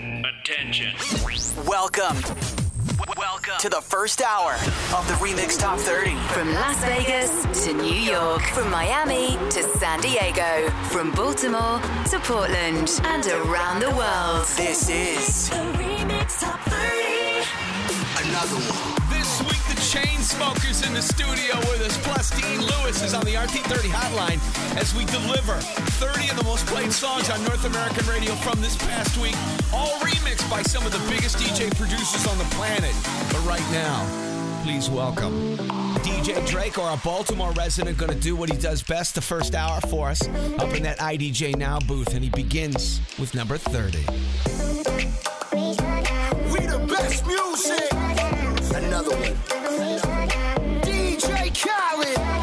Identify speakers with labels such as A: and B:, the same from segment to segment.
A: Attention.
B: Welcome. Welcome to the first hour of the Remix Top 30.
C: From Las Vegas to New York, from Miami to San Diego, from Baltimore to Portland, and around the world.
B: This is
C: the Remix Top 30.
B: Another one.
D: The Chainsmokers in the studio with us, plus Dean Lewis is on the RT30 hotline as we deliver 30 of the most played songs on North American radio from this past week, all remixed by some of the biggest DJ producers on the planet. But right now, please welcome DJ Drake, or a Baltimore resident, going to do what he does best the first hour for us up in that IDJ Now booth, and he begins with number 30.
E: We the best music. Another one. DJ Khaled.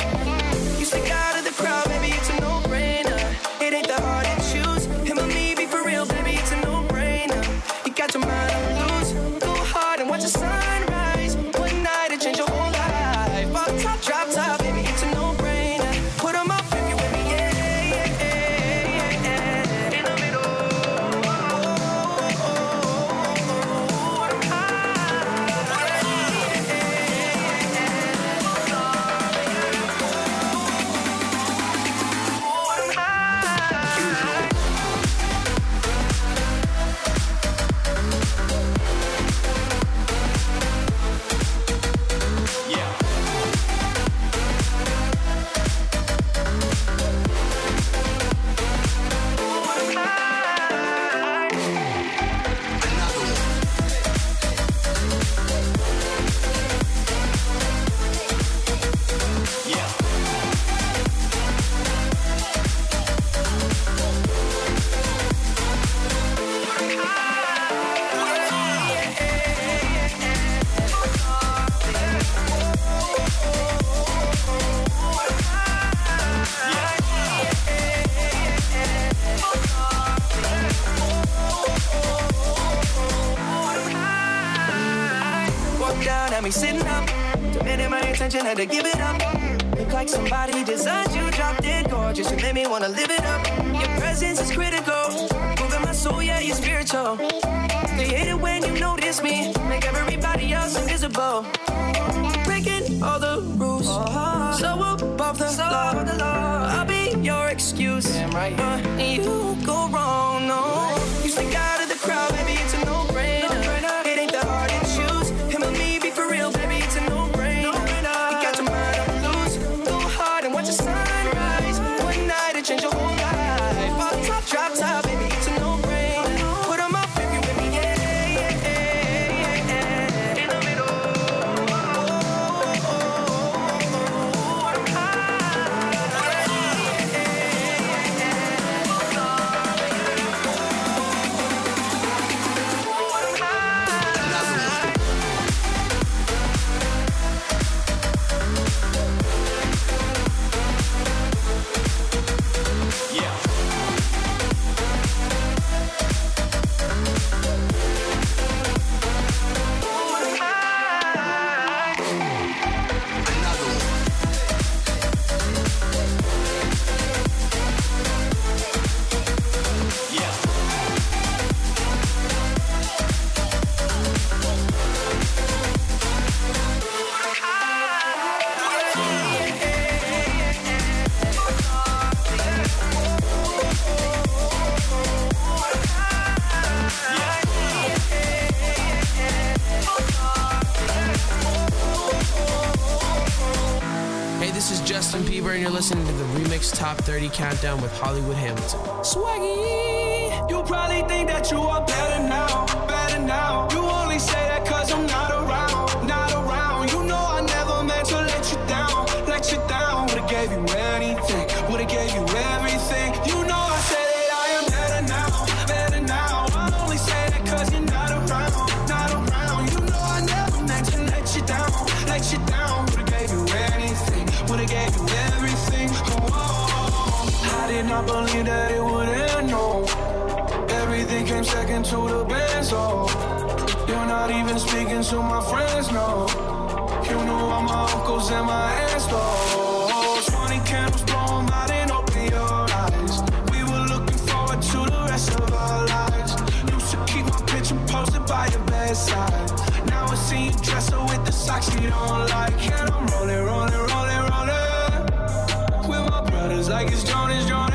F: To give it up. Look like somebody designed you, dropped dead gorgeous. You made me wanna live it up. Your presence is critical. Moving my soul, yeah, you're spiritual. They hate it when you notice me. Make everybody else invisible. Breaking all the rules. So above the, law. I'll be your excuse. Damn Uh, you go
G: 30 Countdown with Hollywood Hamilton. Swaggy!
F: You probably think that you are better now, better now. You only say that cause I'm not around, not around. You know I never meant to let you down, let you down. Would've gave you anything, would've gave you everything. not believe that it would end, no. Everything came second to the band, oh You're not even speaking to my friends, no. You know all my uncles and my aunts, though. 20 candles blow out and open your eyes. We were looking forward to the rest of our lives. Used to keep my picture posted by your bedside. Now I see you dressed up with the socks you don't like. And I'm rolling, rolling, rolling, rolling. With my brothers like it's Jonas, Jonas.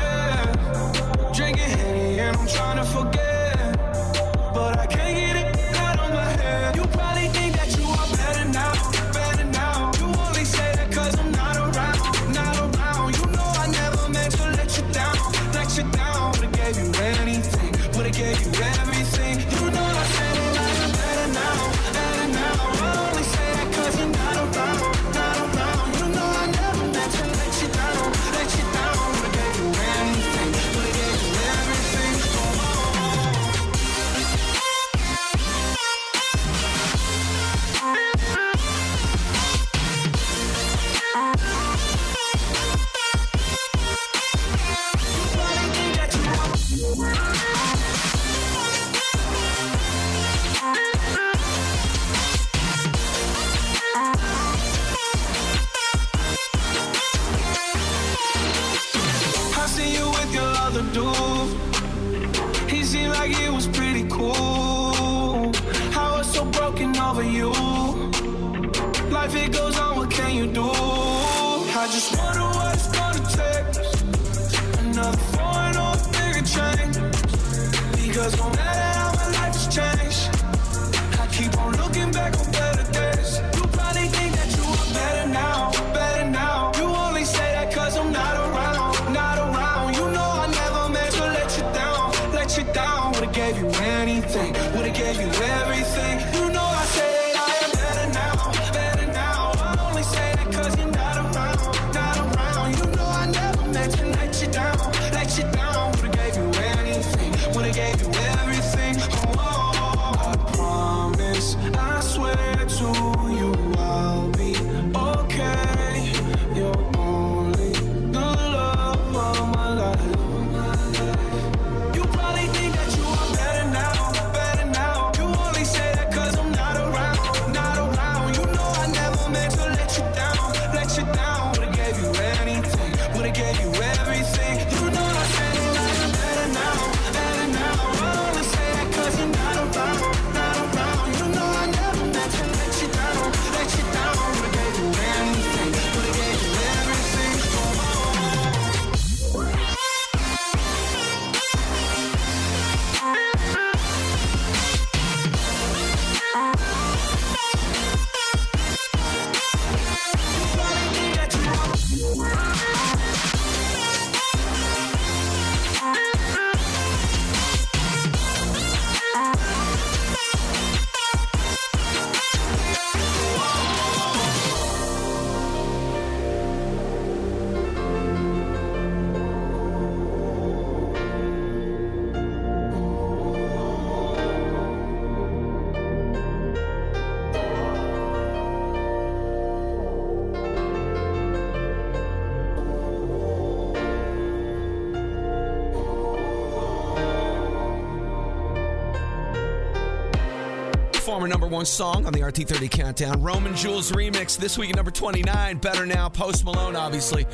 D: Song on the RT30 Countdown. Roman Jewels remix this week at number 29. Better Now, Post Malone, obviously,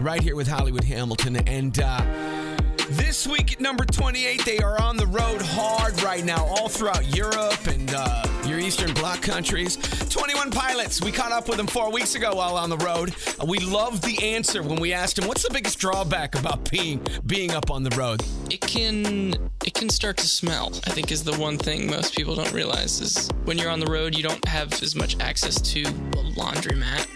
D: right here with Hollywood Hamilton. And uh, this week at number 28, they are on the road hard right now, all throughout Europe and. Uh, Eastern Bloc countries. 21 Pilots, we caught up with them four weeks ago while on the road. We loved the answer when we asked him, what's the biggest drawback about being being up on the road?
A: It can it can start to smell, I think is the one thing most people don't realize is when you're on the road, you don't have as much access to a laundromat.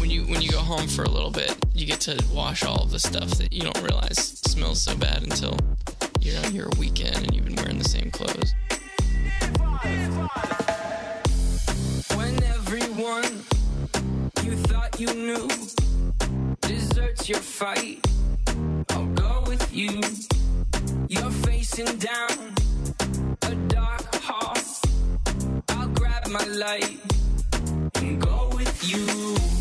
A: When you when you go home for a little bit, you get to wash all of the stuff that you don't realize smells so bad until you're on your weekend and you've been wearing the same clothes.
F: your fight, I'll go with you. You're facing down a dark horse. I'll grab my light and go with you.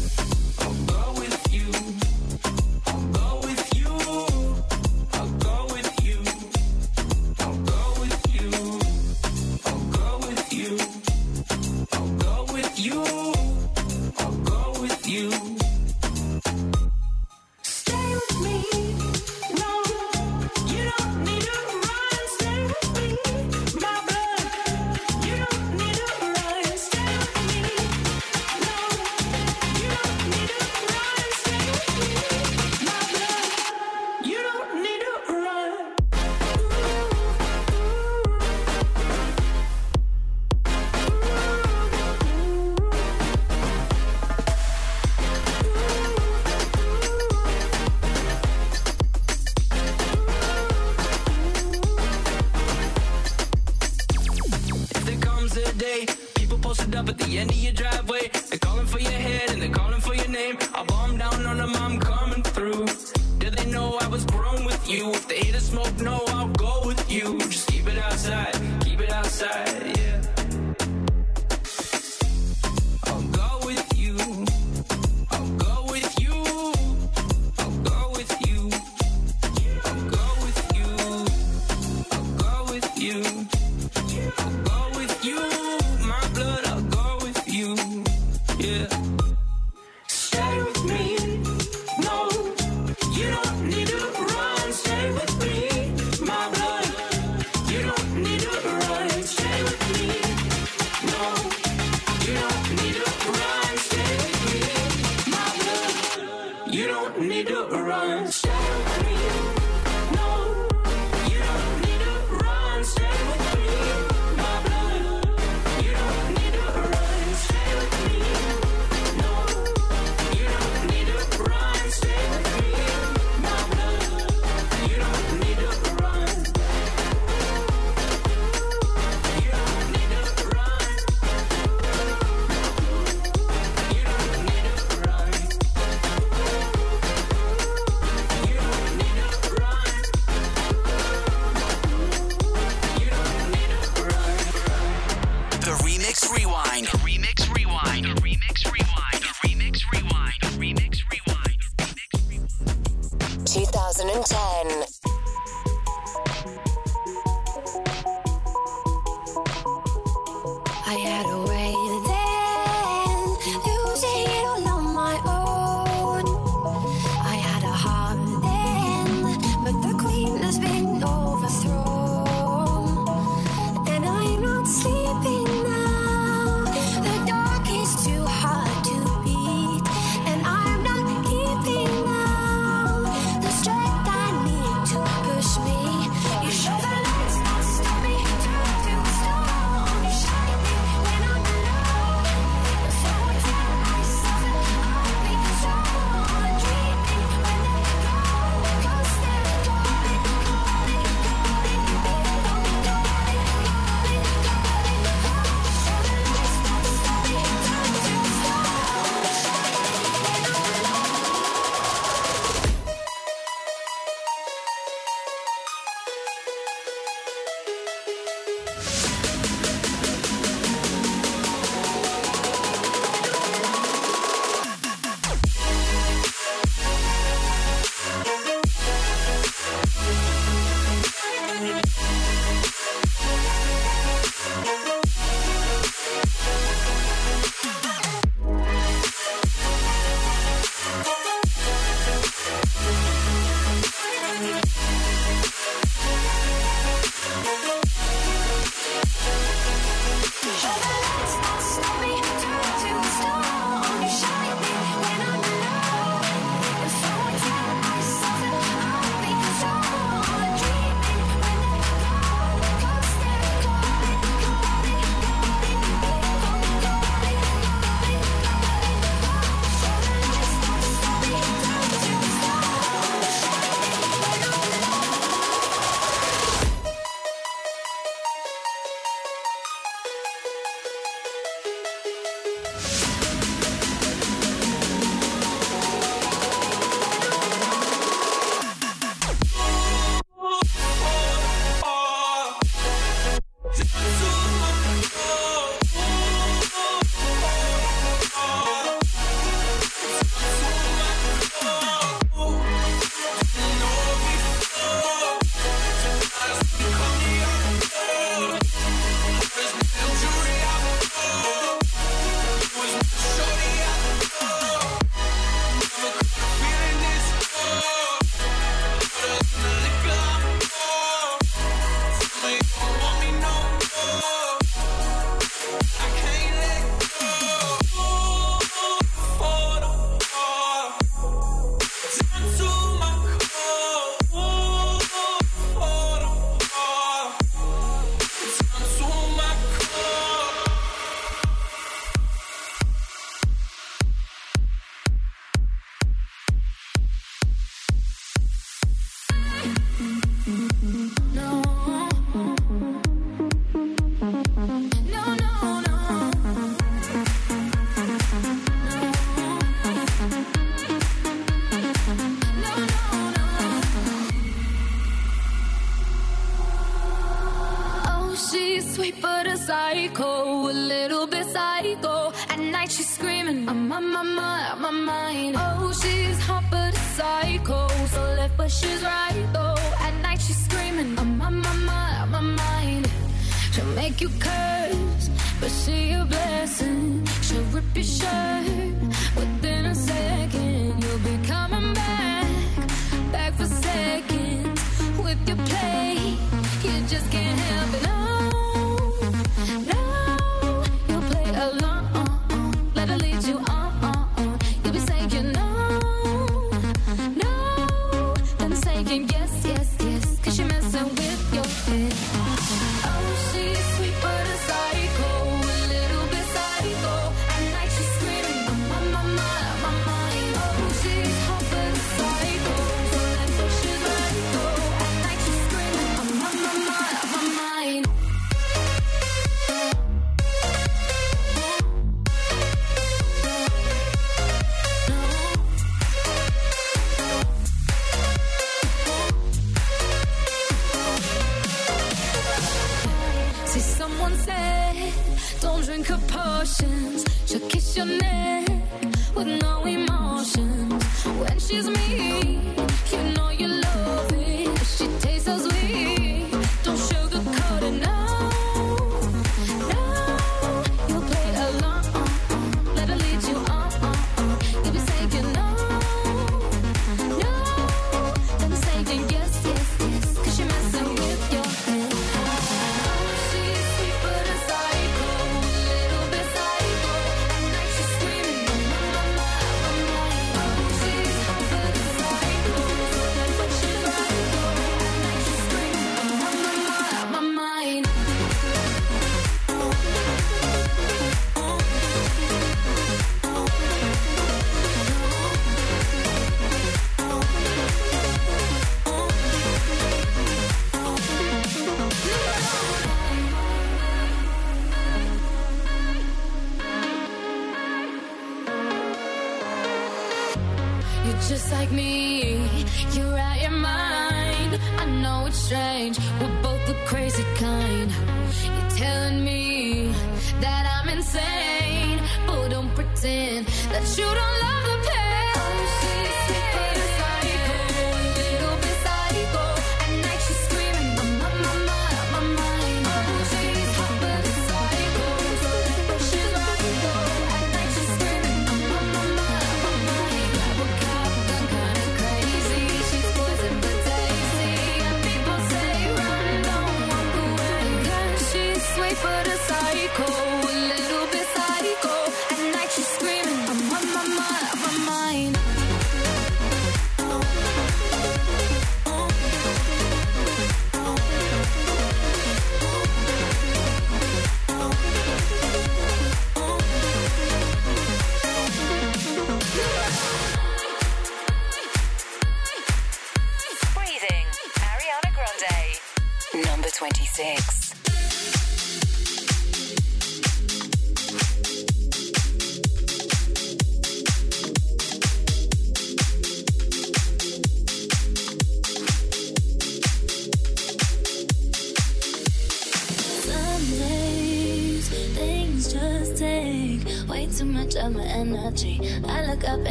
C: Number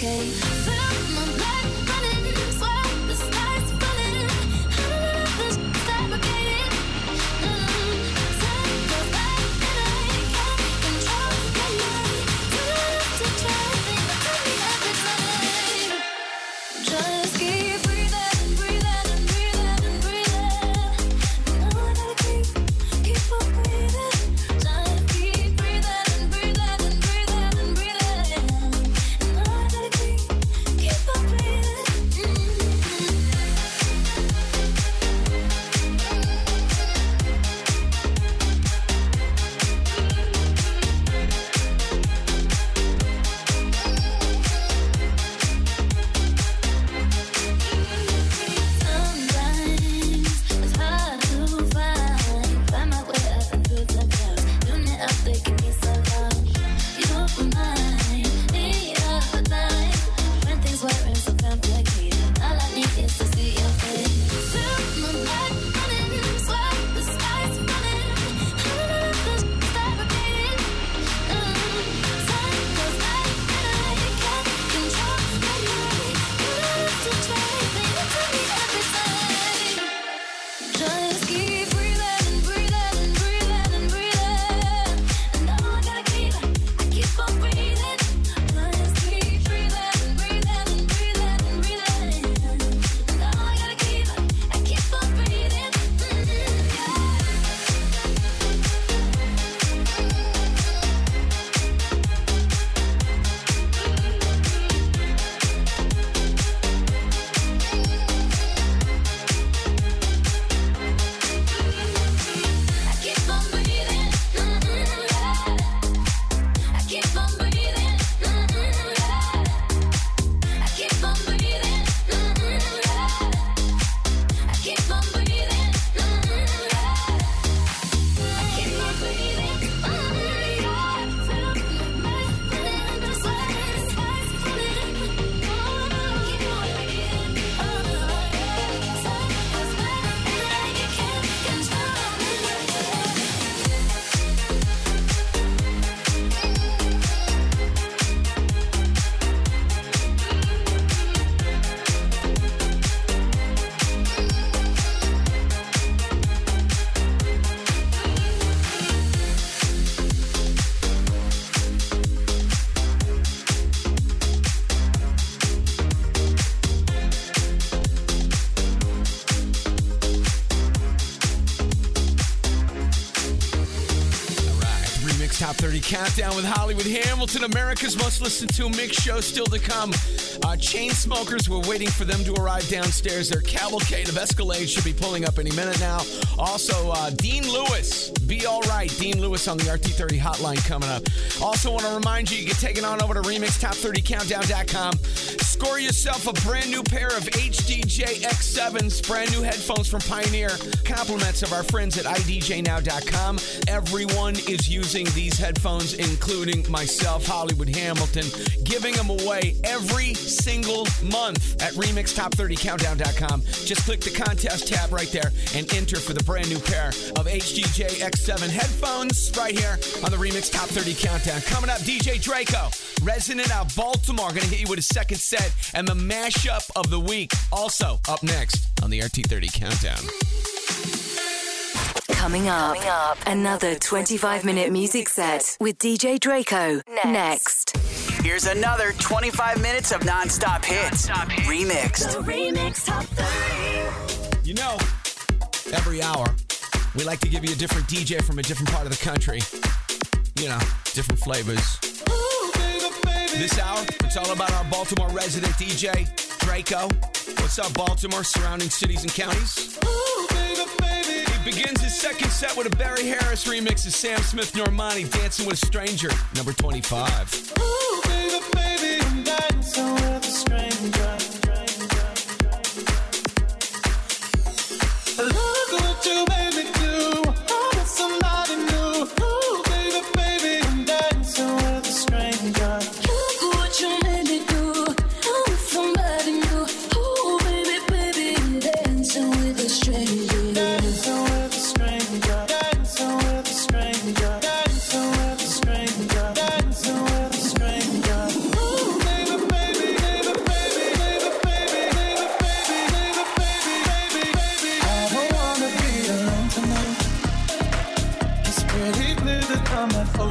H: hesitate.
D: Countdown with Hollywood Hamilton, America's most listened to mix show still to come. Uh, Chainsmokers, we're waiting for them to arrive downstairs. Their cavalcade of Escalade should be pulling up any minute now. Also, uh, Dean Lewis, be all right. Dean Lewis on the RT30 hotline coming up. Also, want to remind you, you can take it on over to RemixTop30Countdown.com. Score yourself a brand new pair of HDJ X7s, brand new headphones from Pioneer. Compliments of our friends at IDJNow.com. Everyone is using these headphones, including myself, Hollywood Hamilton, giving them away every single month at RemixTop30Countdown.com. Just click the contest tab right there and enter for the brand new pair of HDJ X7 headphones right here on the Remix Top 30 Countdown. Coming up, DJ Draco, resident out Baltimore, going to hit you with a second set and the mashup of the week. Also up next on the RT30 Countdown.
C: Coming up, Coming up another 25 minute music set with DJ Draco. Next.
B: Here's another 25 minutes of non-stop hits. Remixed.
H: Remix Top 30.
D: You know, every hour, we like to give you a different DJ from a different part of the country. You know, different flavors. This hour, it's all about our Baltimore resident DJ, Draco. What's up, Baltimore, surrounding cities and counties? He begins his second set with a Barry Harris remix of Sam Smith Normani, Dancing with a Stranger, number 25.
I: Look what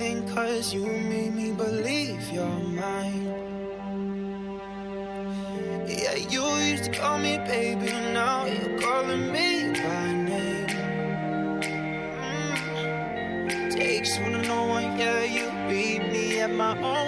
J: everything cause you made me believe you're mine. Yeah, you used to call me baby, now you're calling me by name. Mm. Takes one to know one, yeah, you beat me at my own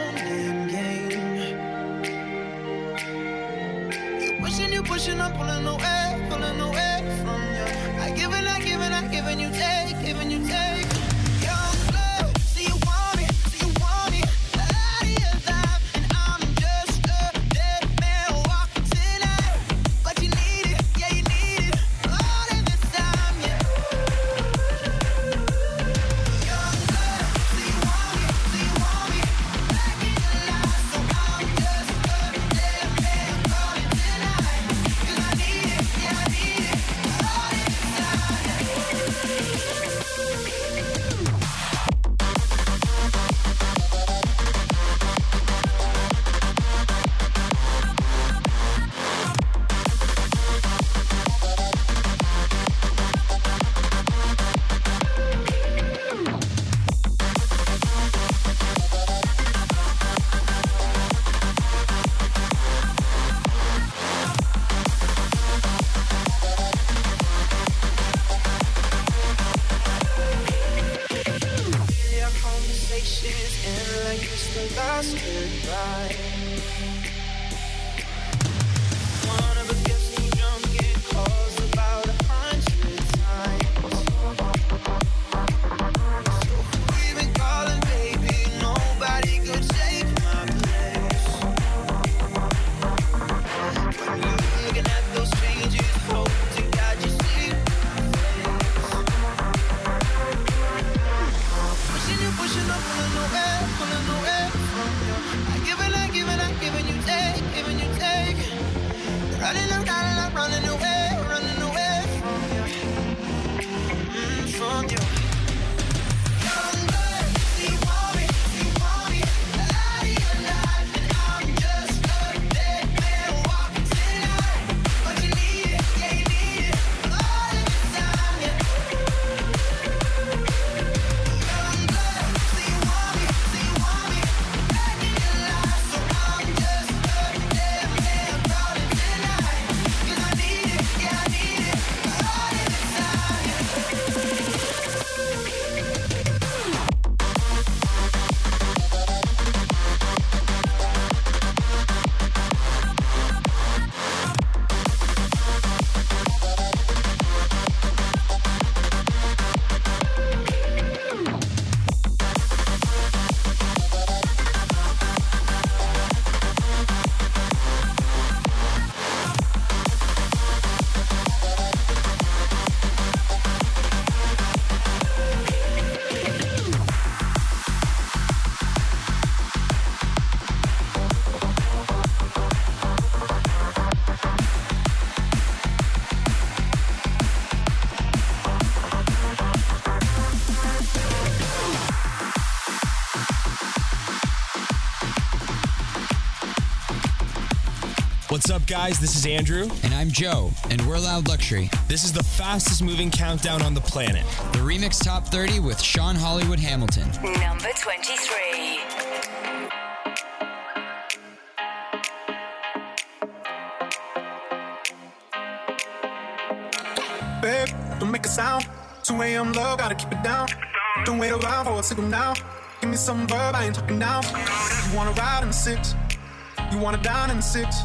G: What's up, guys? This is Andrew.
K: And I'm Joe, and we're Loud Luxury.
G: This is the fastest moving countdown on the planet.
K: The Remix Top 30 with Sean Hollywood Hamilton.
C: Number 23.
I: Babe, don't make a sound. 2 a.m. love, gotta keep it down. Don't wait around for a signal now. Give me some verb, I ain't talking now. You wanna ride in the six, you wanna dine in the six.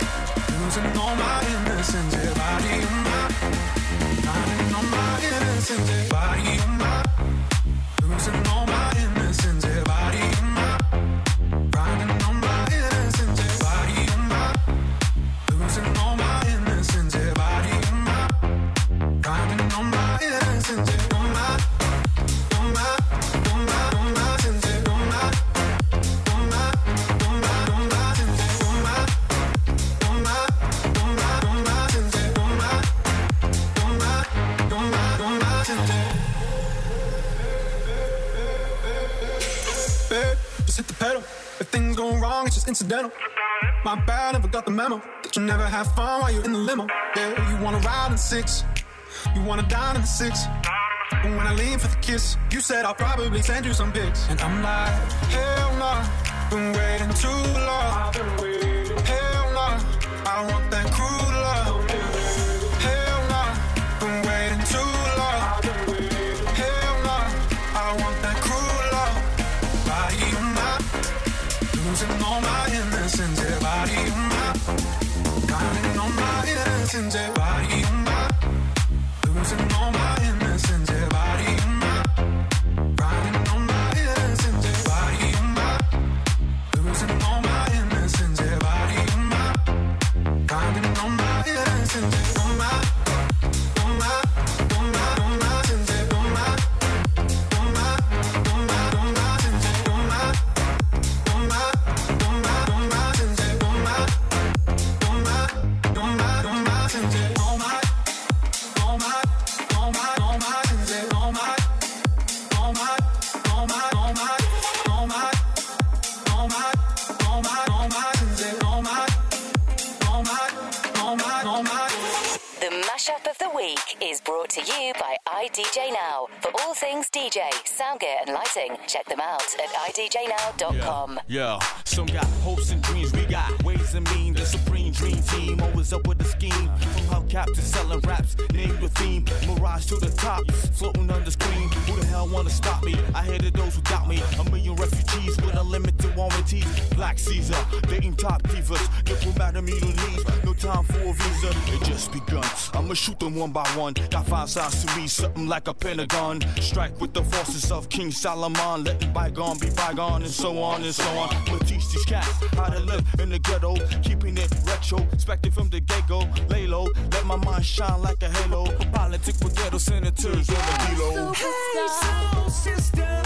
I: losing all my innocence. Yeah, body on my, finding all my innocence. Yeah, body on my, losing all my innocence. Incidental. My bad, never got the memo that you never have fun while you're in the limo. Yeah, you wanna ride in the six, you wanna dine in the six. But when I lean for the kiss, you said I'll probably send you some pics. And I'm like, hell no, been waiting too long.
C: idjnow.com.
L: Yeah, some got hopes and dreams, we got ways and mean. The supreme dream team, always up with the scheme. From hubcap to selling raps, name the theme. Mirage to the top, floating on the screen. Who the hell wanna stop me? I hated those who doubt me. A million refugees Black Caesar, dating top divas. Middle East, no time for a visa. It just begun. I'ma shoot them one by one. Got five sides to me, something like a pentagon. Strike with the forces of King Solomon. Let the bygone be bygone, and so on and so on. We'll teach these cats how to live in the ghetto, keeping it retro. Expected from the get-go, lay low. Let my mind shine like a halo. Politics with ghetto senators on the D-Lo.
F: Hey, soul sister,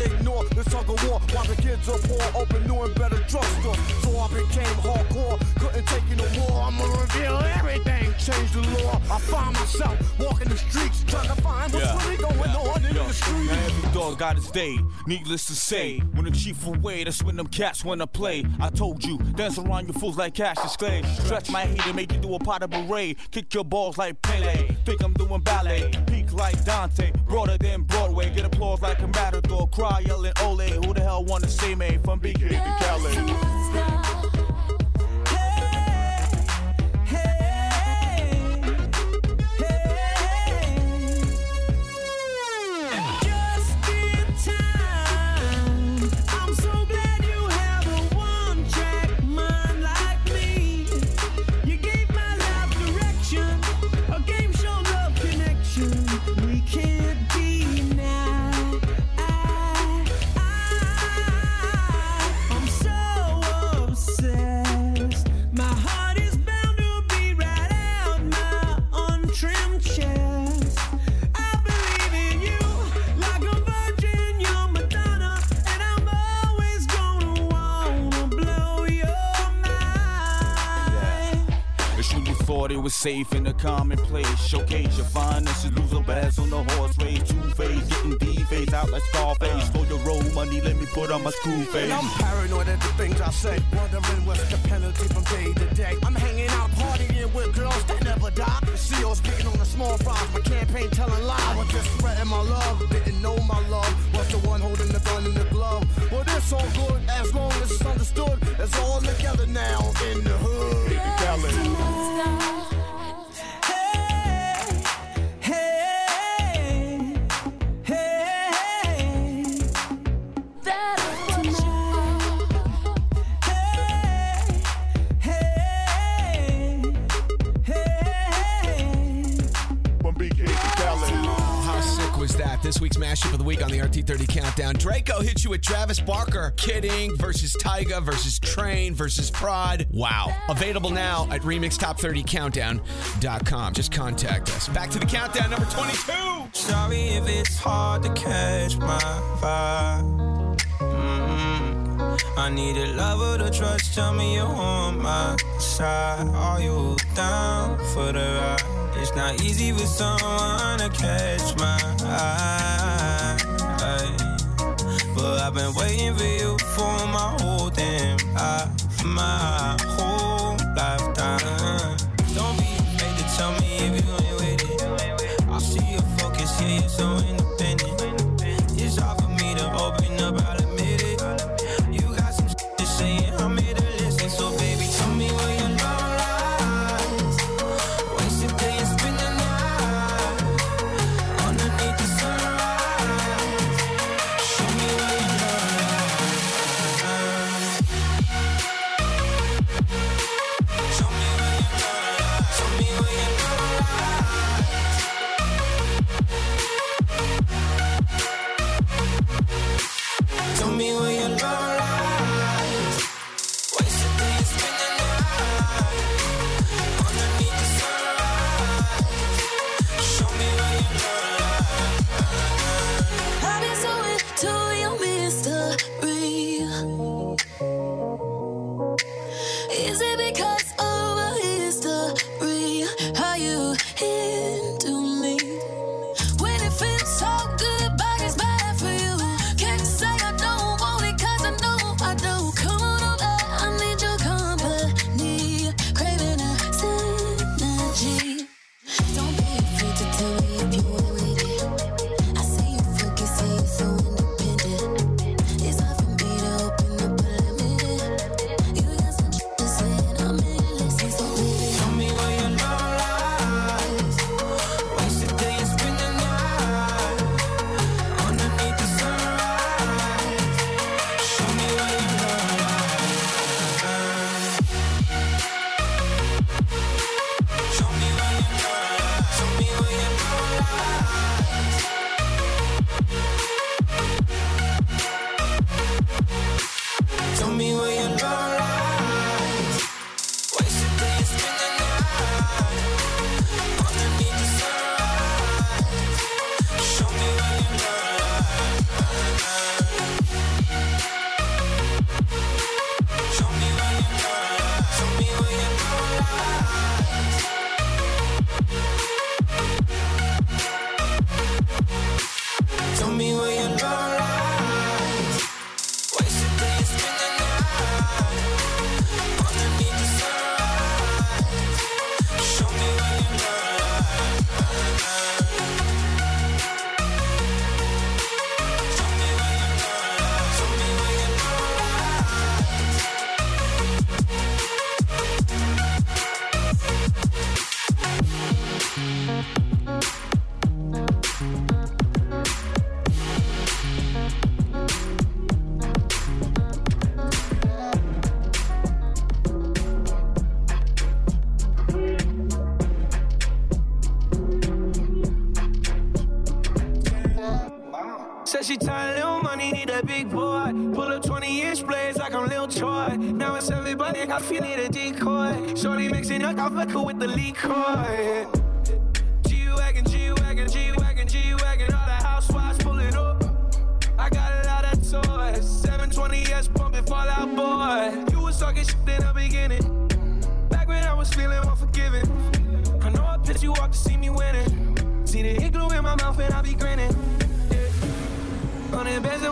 L: ignore tug of war while the kids are poor. Open new and better drugstores. So I became hardcore. Couldn't take it no more. I'ma reveal everything. Change the law. I find myself walking the streets trying to find what's really going on in the street. Now every dog got his day. Needless to say, when the chief away, that's when them cats wanna play. I told you, dance around your fools like Cassius Clay. Stretch my heat and make you do a pot of beret. Kick your balls like Pele. Think I'm doing ballet. Peak like Dante. Broader than Broadway. Get applause like a matador. Cry yelling oh, Ole. Who the hell wanna see me from BK to Cali? Commonplace. Showcase your finest and lose a bass on the horse race. Two face, getting D face out like Scarface. For your roll money, let me put on my screw face.
M: And I'm paranoid at the things I say. Wondering what's the penalty from day to day. I'm hanging out, partying with girls that never die. The CEO's beating on the small fries. My campaign telling lies. I was just spreading my love. Didn't know my love was the one holding the gun in the glove. Well, it's all good as long as it's understood. It's all together now in the hood.
L: From BK
D: This week's mashup of the week on the RT30 countdown. Draco hits you with Travis Barker. Kidding versus Tyga versus Train versus Prod. Wow. Available now at remixtop30countdown.com. Just contact us. Back to the countdown number 22.
F: Sorry if it's hard to catch my vibe. Mm-hmm. I need a lover to trust. Tell me you're on my side. Are you down for the ride? It's not easy with someone to catch my eye. But I've been waiting for you for my whole damn life. My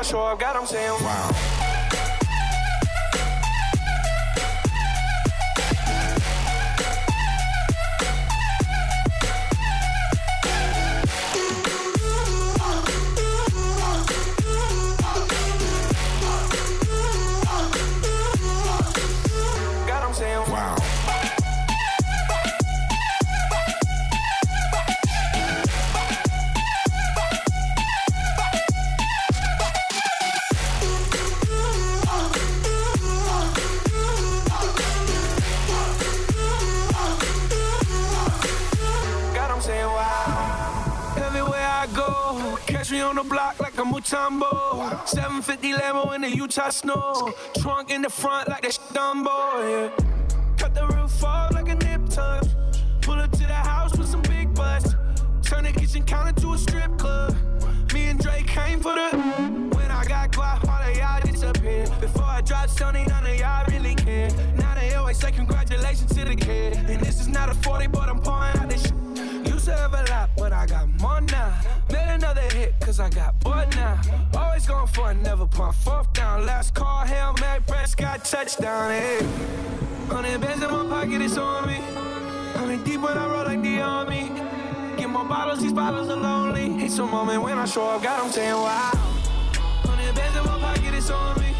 N: I show up, God, I'm saying wow.
F: 750 Lambo in the Utah snow. Trunk in the front like that Dumbo, yeah. Cut the roof off like a nip tuck. Pull up to the house with some big butts. Turn the kitchen counter to a strip club. Me and Drake came for the. When I got quiet, all of y'all disappear. Before I dropped Stoney, none of y'all really care. Now they always say congratulations to the kid. And this is not a 40, but I'm pouring out this shit. Used to have a lot, but I got more now. Made another hit, cause I got bored now. Always going for it, never punt fourth down. Last call, Hail Mary, Prescott, touchdown, hey. Hundred bands in my pocket, it's on me. Hundred deep when I roll like the army. Get more bottles, these bottles are lonely. It's a moment when I show up, God, I'm saying wow. Hundred bands in my pocket, it's on me.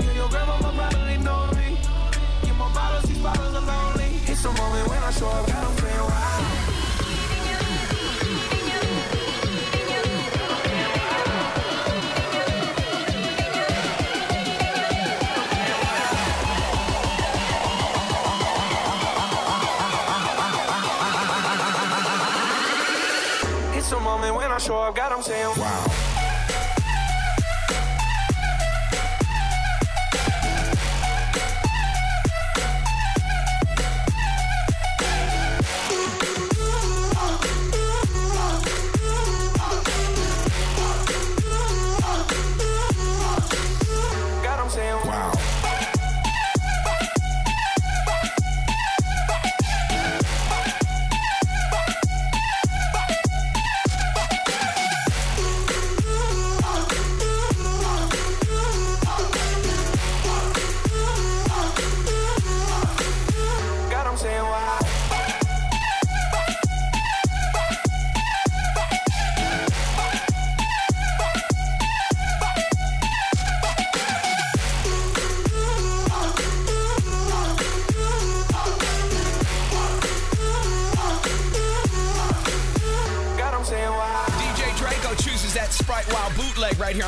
F: Yeah, your grandma probably know me. Get more bottles, these bottles are lonely. It's a moment when I show up, God, I'm saying wow. Show up, God, I'm saying wow.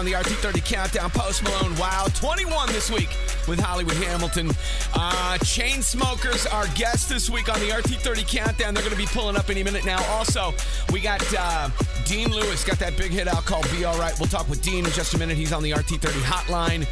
D: On the RT30 Countdown. Post Malone Wow 21 this week with Hollywood Hamilton. Uh, Chainsmokers, our guest this week on the RT30 Countdown. They're going to be pulling up any minute now. Also, we got uh, Dean Lewis, got that big hit out called Be Alright. We'll talk with Dean in just a minute. He's on the RT30 hotline.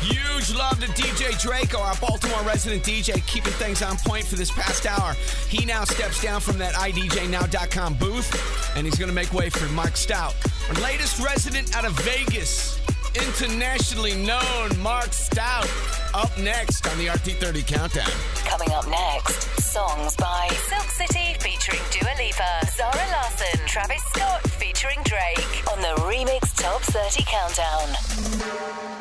D: Huge love to DJ Draco, our Baltimore resident DJ, keeping things on point for this past hour. He now steps down from that IDJNow.com booth, and he's going to make way for Mark Stout. Latest resident out of Vegas, internationally known Mark Stout, up next on the RT30 Countdown.
C: Coming up next, songs by Silk City featuring Dua Lipa, Zara Larsson, Travis Scott featuring Drake on the Remix Top 30 Countdown.